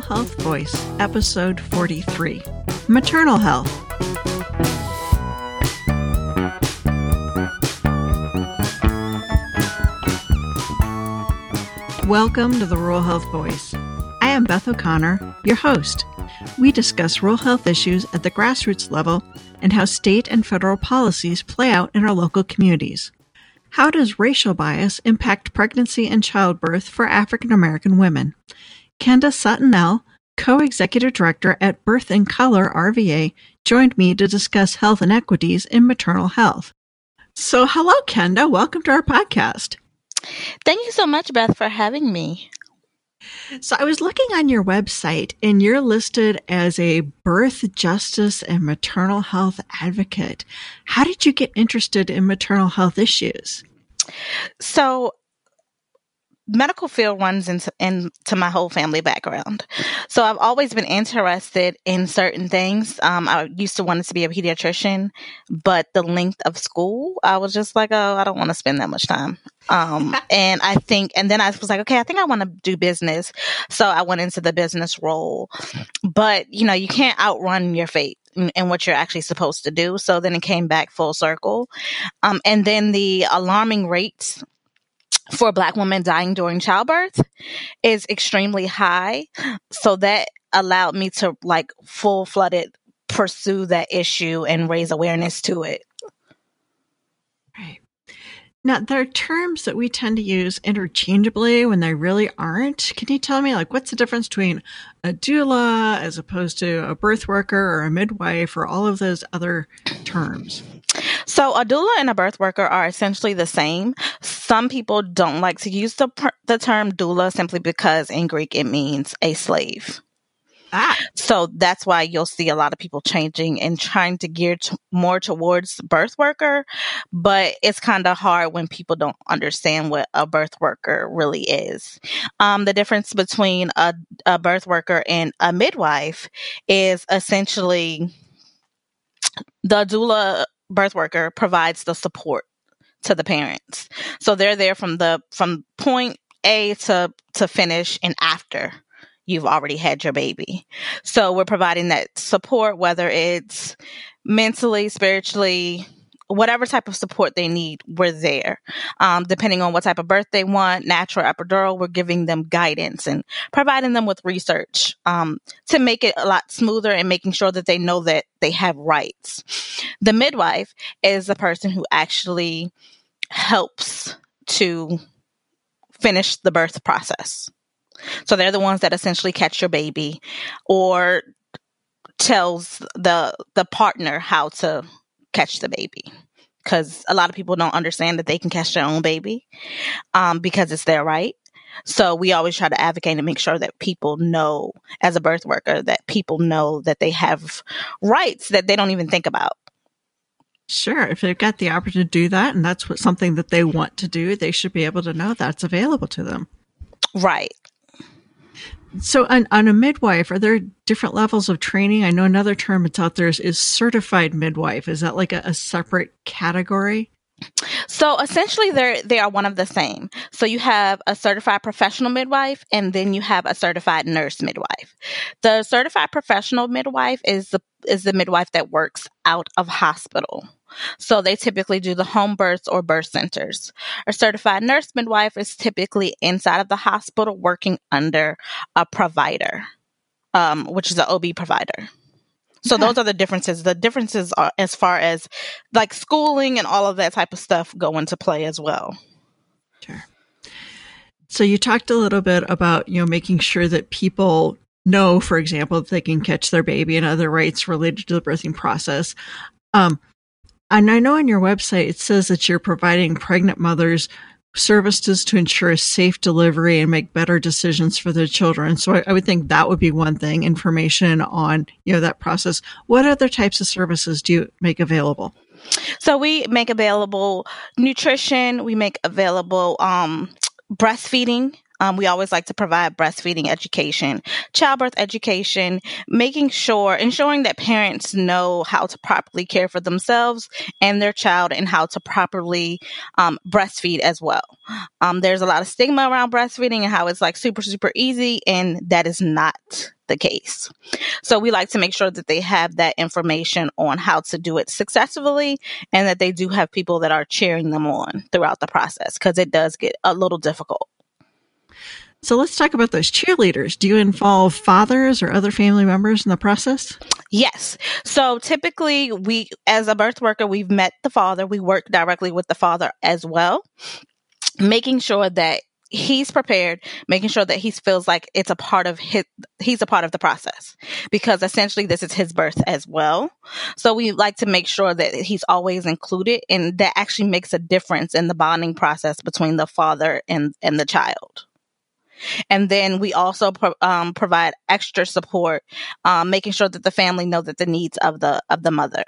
Health Voice, Episode 43 Maternal Health. Welcome to the Rural Health Voice. I am Beth O'Connor, your host. We discuss rural health issues at the grassroots level and how state and federal policies play out in our local communities. How does racial bias impact pregnancy and childbirth for African American women? Kenda Sutton-El, co-executive director at Birth in Color RVA, joined me to discuss health inequities in maternal health. So, hello, Kenda. Welcome to our podcast. Thank you so much, Beth, for having me. So I was looking on your website and you're listed as a birth justice and maternal health advocate. How did you get interested in maternal health issues? So medical field runs into, into my whole family background. So I've always been interested in certain things. Um, I used to want to be a pediatrician, but the length of school, I was just like, oh, I don't want to spend that much time. Um, and I think, and then I was like, okay, I think I want to do business. So I went into the business role, but you know, you can't outrun your fate and what you're actually supposed to do. So then it came back full circle. Um, and then the alarming rates for black women dying during childbirth is extremely high. So that allowed me to like full flooded pursue that issue and raise awareness to it. Right. Now, there are terms that we tend to use interchangeably when they really aren't. Can you tell me, like, what's the difference between a doula as opposed to a birth worker or a midwife or all of those other terms? So a doula and a birth worker are essentially the same. Some people don't like to use the the term doula simply because in Greek it means a slave. Ah. So that's why you'll see a lot of people changing and trying to gear to more towards birth worker, but it's kind of hard when people don't understand what a birth worker really is. Um, the difference between a, a birth worker and a midwife is essentially the doula birth worker provides the support to the parents. So they're there from the from point A to to finish and after you've already had your baby. So we're providing that support whether it's mentally, spiritually, whatever type of support they need, we're there. Um, depending on what type of birth they want, natural, epidural, we're giving them guidance and providing them with research um, to make it a lot smoother and making sure that they know that they have rights. The midwife is the person who actually helps to finish the birth process. So they're the ones that essentially catch your baby or tells the the partner how to catch the baby because a lot of people don't understand that they can catch their own baby um, because it's their right. So we always try to advocate and make sure that people know, as a birth worker, that people know that they have rights that they don't even think about. Sure, if they've got the opportunity to do that, and that's what something that they want to do, they should be able to know that's available to them. Right. So, on, on a midwife, are there different levels of training? I know another term that's out there is, is certified midwife. Is that like a, a separate category? So essentially, they they are one of the same. So you have a certified professional midwife, and then you have a certified nurse midwife. The certified professional midwife is the is the midwife that works out of hospital. So they typically do the home births or birth centers. A certified nurse midwife is typically inside of the hospital working under a provider, um, which is an OB provider. So okay. those are the differences. The differences are as far as like schooling and all of that type of stuff go into play as well. Sure. So you talked a little bit about, you know, making sure that people know, for example, that they can catch their baby and other rights related to the birthing process. Um, and I know on your website it says that you're providing pregnant mothers services to ensure a safe delivery and make better decisions for their children. So I, I, would think that would be one thing, information on, you know, that process. What other types of services do you make available? So we make available nutrition, we make available um breastfeeding Um, we always like to provide breastfeeding education, childbirth education, making sure, ensuring that parents know how to properly care for themselves and their child and how to properly um, breastfeed as well. Um, there's a lot of stigma around breastfeeding and how it's like super, super easy, and that is not the case. So we like to make sure that they have that information on how to do it successfully and that they do have people that are cheering them on throughout the process because it does get a little difficult. So let's talk about those cheerleaders. Do you involve fathers or other family members in the process? Yes. So typically, we, as a birth worker, we've met the father. We work directly with the father as well, making sure that he's prepared making sure that he feels like it's a part of his he's a part of the process because essentially this is his birth as well so we like to make sure that he's always included and that actually makes a difference in the bonding process between the father and and the child and then we also pro- um, provide extra support, um, making sure that the family know that the needs of the of the mother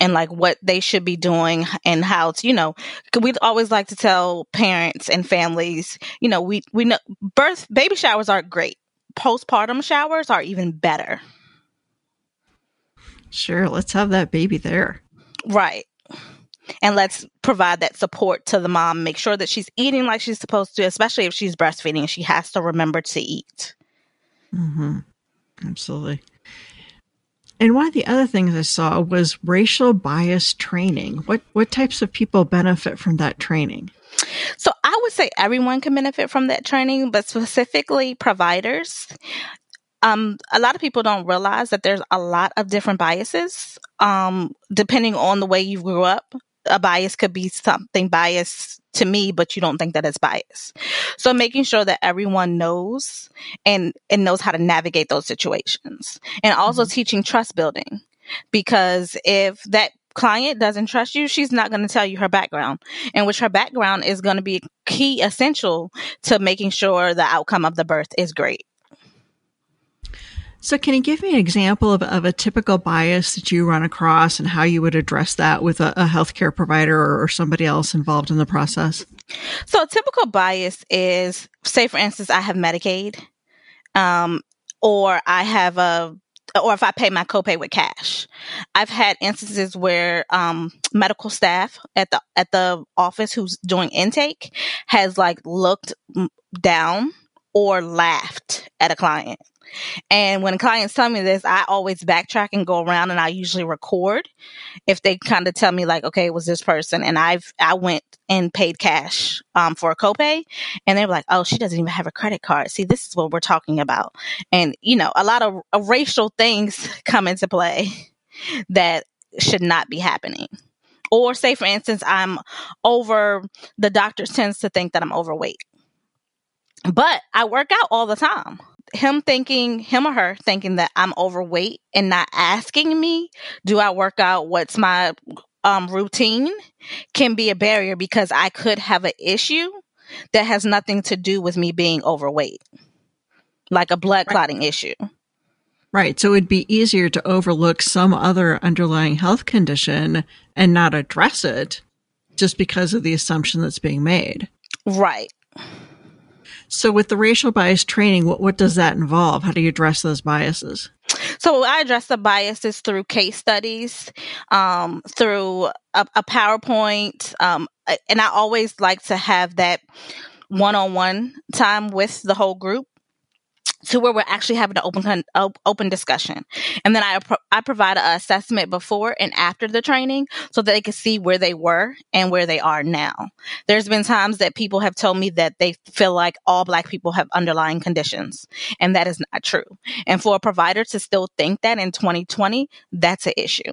and like what they should be doing and how to, you know, we'd always like to tell parents and families, you know, we we know birth baby showers are great. Postpartum showers are even better. Sure, let's have that baby there. Right and let's provide that support to the mom make sure that she's eating like she's supposed to especially if she's breastfeeding she has to remember to eat. Mm-hmm. absolutely. And one of the other things i saw was racial bias training. What what types of people benefit from that training? So i would say everyone can benefit from that training but specifically providers um, a lot of people don't realize that there's a lot of different biases um, depending on the way you grew up a bias could be something biased to me, but you don't think that it's bias. So making sure that everyone knows and, and knows how to navigate those situations and also mm-hmm. teaching trust building because if that client doesn't trust you, she's not going to tell you her background, and which her background is going to be key essential to making sure the outcome of the birth is great. So, can you give me an example of, of a typical bias that you run across and how you would address that with a, a healthcare provider or, or, somebody else involved in the process? So, a typical bias is, say, for instance, I have Medicaid, um, or I have a or if I pay my copay with cash. I've had instances where um, medical staff at the at the office who's doing intake has like looked down or laughed at a client and when clients tell me this, I always backtrack and go around and I usually record if they kind of tell me like, okay, it was this person. And I've, I went and paid cash, um, for a copay and they were like, oh, she doesn't even have a credit card. See, this is what we're talking about. And, you know, a lot of, of racial things come into play that should not be happening. Or say, for instance, I'm over, the doctor tends to think that I'm overweight. But I work out all the time him thinking, him or her thinking that I'm overweight and not asking me, do I work out? What's my um, routine can be a barrier because I could have an issue that has nothing to do with me being overweight, like a blood clotting right. issue. Right. So it'd be easier to overlook some other underlying health condition and not address it just because of the assumption that's being made. Right. So with the racial bias training, what, what does that involve? How do you address those biases? So I address the biases through case studies, um, through a, a PowerPoint, um, and I always like to have that one-on-one time with the whole group to where we're actually having an open open discussion, and then I I provide an assessment before and after the training so that they can see where they were and where they are now. There's been times that people have told me that they feel like all Black people have underlying conditions, and that is not true. And for a provider to still think that in 2020, that's an issue.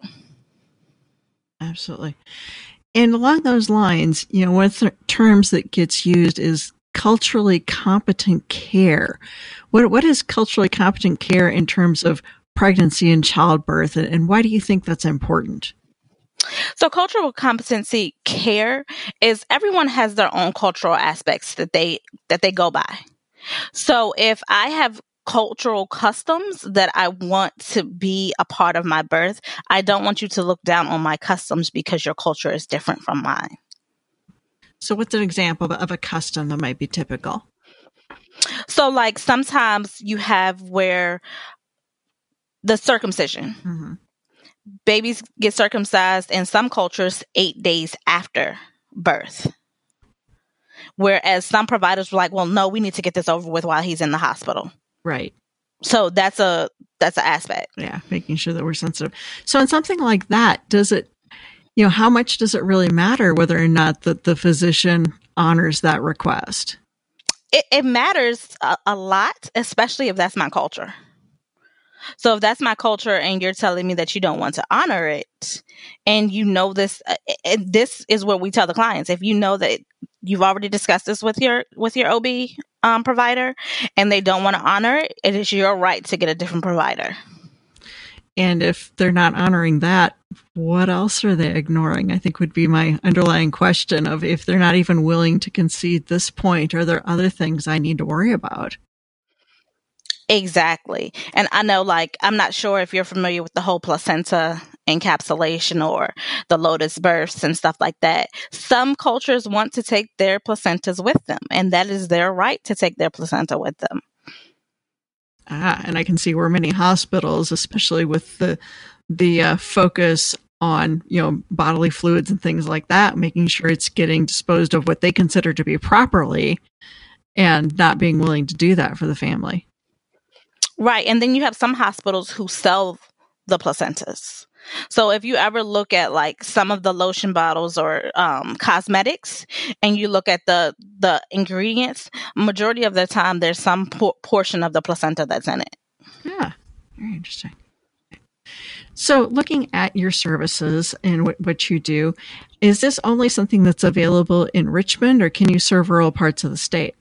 Absolutely. And along those lines, you know, one of the terms that gets used is culturally competent care. What, what is culturally competent care in terms of pregnancy and childbirth, and, and why do you think that's important? So cultural competency care is everyone has their own cultural aspects that they that they go by. So if I have cultural customs that I want to be a part of my birth, I don't want you to look down on my customs because your culture is different from mine. So, what's an example of a custom that might be typical? So, like, sometimes you have where the circumcision, mm-hmm. babies get circumcised in some cultures eight days after birth. Whereas some providers were like, well, no, we need to get this over with while he's in the hospital. Right. So that's a that's an aspect. Yeah, making sure that we're sensitive. So in something like that, does it you know, how much does it really matter whether or not that the physician honors that request? It, it matters a, a lot, especially if that's my culture. So if that's my culture and you're telling me that you don't want to honor it and you know this uh, and this is what we tell the clients if you know that you've already discussed this with your with your OB um, provider and they don't want to honor it it is your right to get a different provider. And if they're not honoring that, what else are they ignoring? I think would be my underlying question of if they're not even willing to concede this point, are there other things I need to worry about? Exactly. And I know, like, I'm not sure if you're familiar with the whole placenta encapsulation or the lotus births and stuff like that. Some cultures want to take their placentas with them, and that is their right to take their placenta with them. Ah, and I can see where many hospitals, especially with the the uh, focus on you know bodily fluids and things like that, making sure it's getting disposed of what they consider to be properly, and not being willing to do that for the family. Right, and then you have some hospitals who sell the placentas. So if you ever look at like some of the lotion bottles or um, cosmetics, and you look at the the ingredients, majority of the time there's some por- portion of the placenta that's in it. Yeah, very interesting. So, looking at your services and what, what you do, is this only something that's available in Richmond, or can you serve rural parts of the state?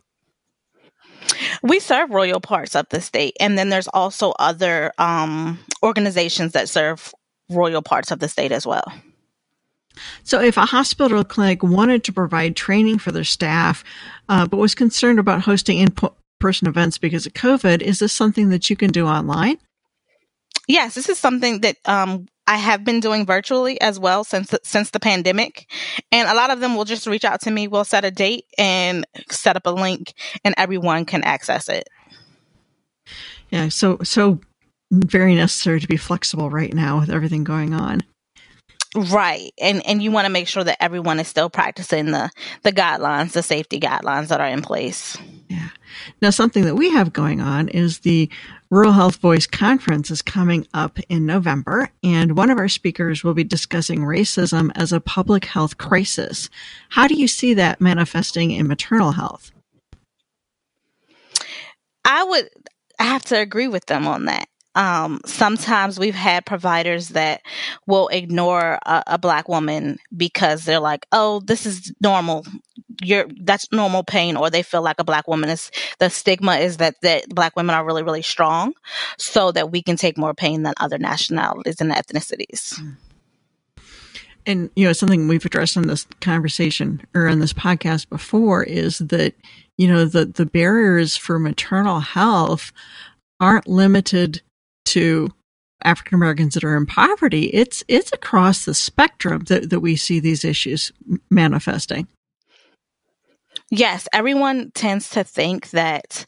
We serve rural parts of the state, and then there's also other um, organizations that serve royal parts of the state as well. So, if a hospital clinic wanted to provide training for their staff, uh, but was concerned about hosting in person events because of COVID, is this something that you can do online? Yes, this is something that um, I have been doing virtually as well since since the pandemic, and a lot of them will just reach out to me. We'll set a date and set up a link, and everyone can access it. Yeah, so so very necessary to be flexible right now with everything going on. Right. And and you want to make sure that everyone is still practicing the the guidelines, the safety guidelines that are in place. Yeah. Now something that we have going on is the Rural Health Voice Conference is coming up in November, and one of our speakers will be discussing racism as a public health crisis. How do you see that manifesting in maternal health? I would I have to agree with them on that um, sometimes we've had providers that will ignore a, a, black woman because they're like, "Oh, this is normal. You're that's normal pain," or they feel like a black woman is the stigma is that that black women are really really strong, so that we can take more pain than other nationalities and ethnicities. And you know, something we've addressed in this conversation or in this podcast before is that you know the the barriers for maternal health aren't limited to African Americans that are in poverty, it's it's across the spectrum that, that we see these issues manifesting. Yes, everyone tends to think that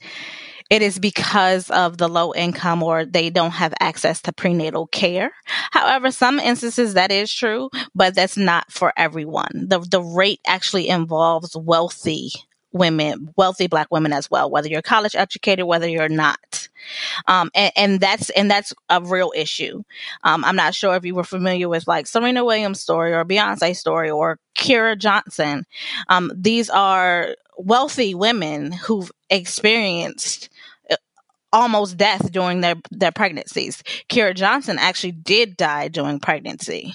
it is because of the low income or they don't have access to prenatal care. However, some instances that is true, but that's not for everyone. The the rate actually involves wealthy women, wealthy black women as well, whether you're college educated, whether you're not. Um, and, and, that's, and that's a real issue. Um, I'm not sure if you were familiar with like Serena Williams story or Beyonce's story or Kira Johnson. Um, these are wealthy women who've experienced uh, almost death during their, their pregnancies. Kira Johnson actually did die during pregnancy.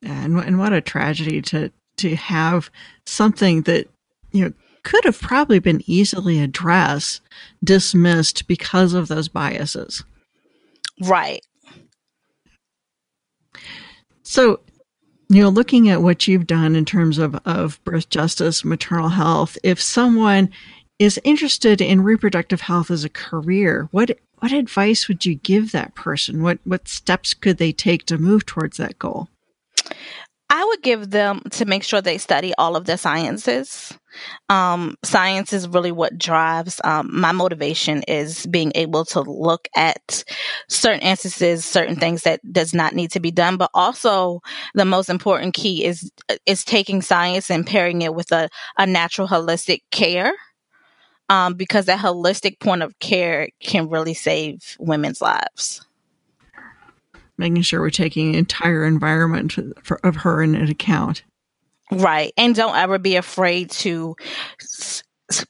Yeah, And, and what a tragedy to, to have something that, you know, could have probably been easily addressed, dismissed because of those biases. Right. So, you know, looking at what you've done in terms of, of birth justice, maternal health, if someone is interested in reproductive health as a career, what what advice would you give that person? What what steps could they take to move towards that goal? I would give them to make sure they study all of the sciences. Um, science is really what drives um, my motivation is being able to look at certain instances, certain things that does not need to be done, but also the most important key is is taking science and pairing it with a, a natural holistic care. Um, because that holistic point of care can really save women's lives making sure we're taking the entire environment for, of her in account. Right. And don't ever be afraid to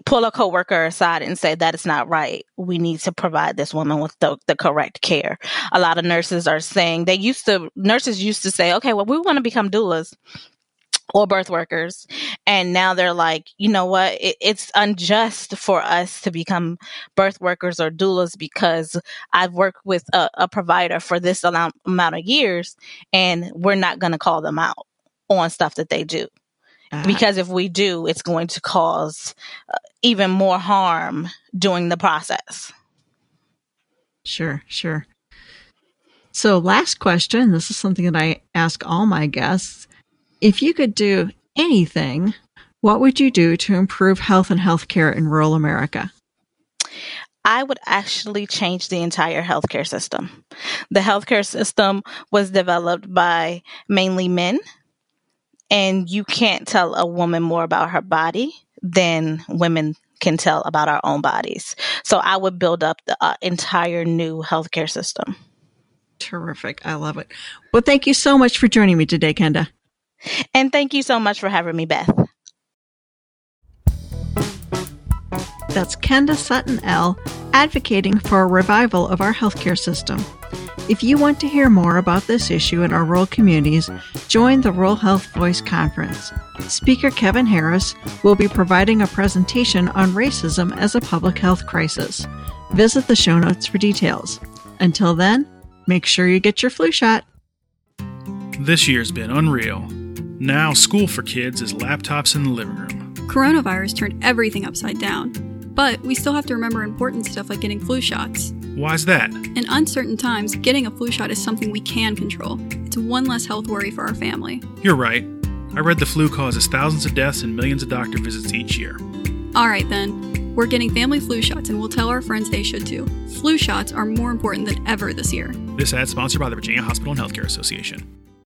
pull a coworker aside and say that is not right. We need to provide this woman with the, the correct care. A lot of nurses are saying they used to nurses used to say, okay, well we want to become doulas or birth workers. And now they're like, you know what? It, it's unjust for us to become birth workers or doulas because I've worked with a, a provider for this amount, amount of years and we're not going to call them out on stuff that they do. Uh-huh. Because if we do, it's going to cause uh, even more harm during the process. Sure, sure. So, last question. This is something that I ask all my guests. If you could do anything, what would you do to improve health and healthcare in rural America? I would actually change the entire healthcare system. The healthcare system was developed by mainly men, and you can't tell a woman more about her body than women can tell about our own bodies. So I would build up the uh, entire new healthcare system. Terrific. I love it. Well, thank you so much for joining me today, Kenda. And thank you so much for having me, Beth. That's Kenda Sutton-El advocating for a revival of our healthcare system. If you want to hear more about this issue in our rural communities, join the Rural Health Voice Conference. Speaker Kevin Harris will be providing a presentation on racism as a public health crisis. Visit the show notes for details. Until then, make sure you get your flu shot. This year's been unreal. Now, school for kids is laptops in the living room. Coronavirus turned everything upside down. But we still have to remember important stuff like getting flu shots. Why's that? In uncertain times, getting a flu shot is something we can control. It's one less health worry for our family. You're right. I read the flu causes thousands of deaths and millions of doctor visits each year. All right, then. We're getting family flu shots, and we'll tell our friends they should too. Flu shots are more important than ever this year. This ad sponsored by the Virginia Hospital and Healthcare Association.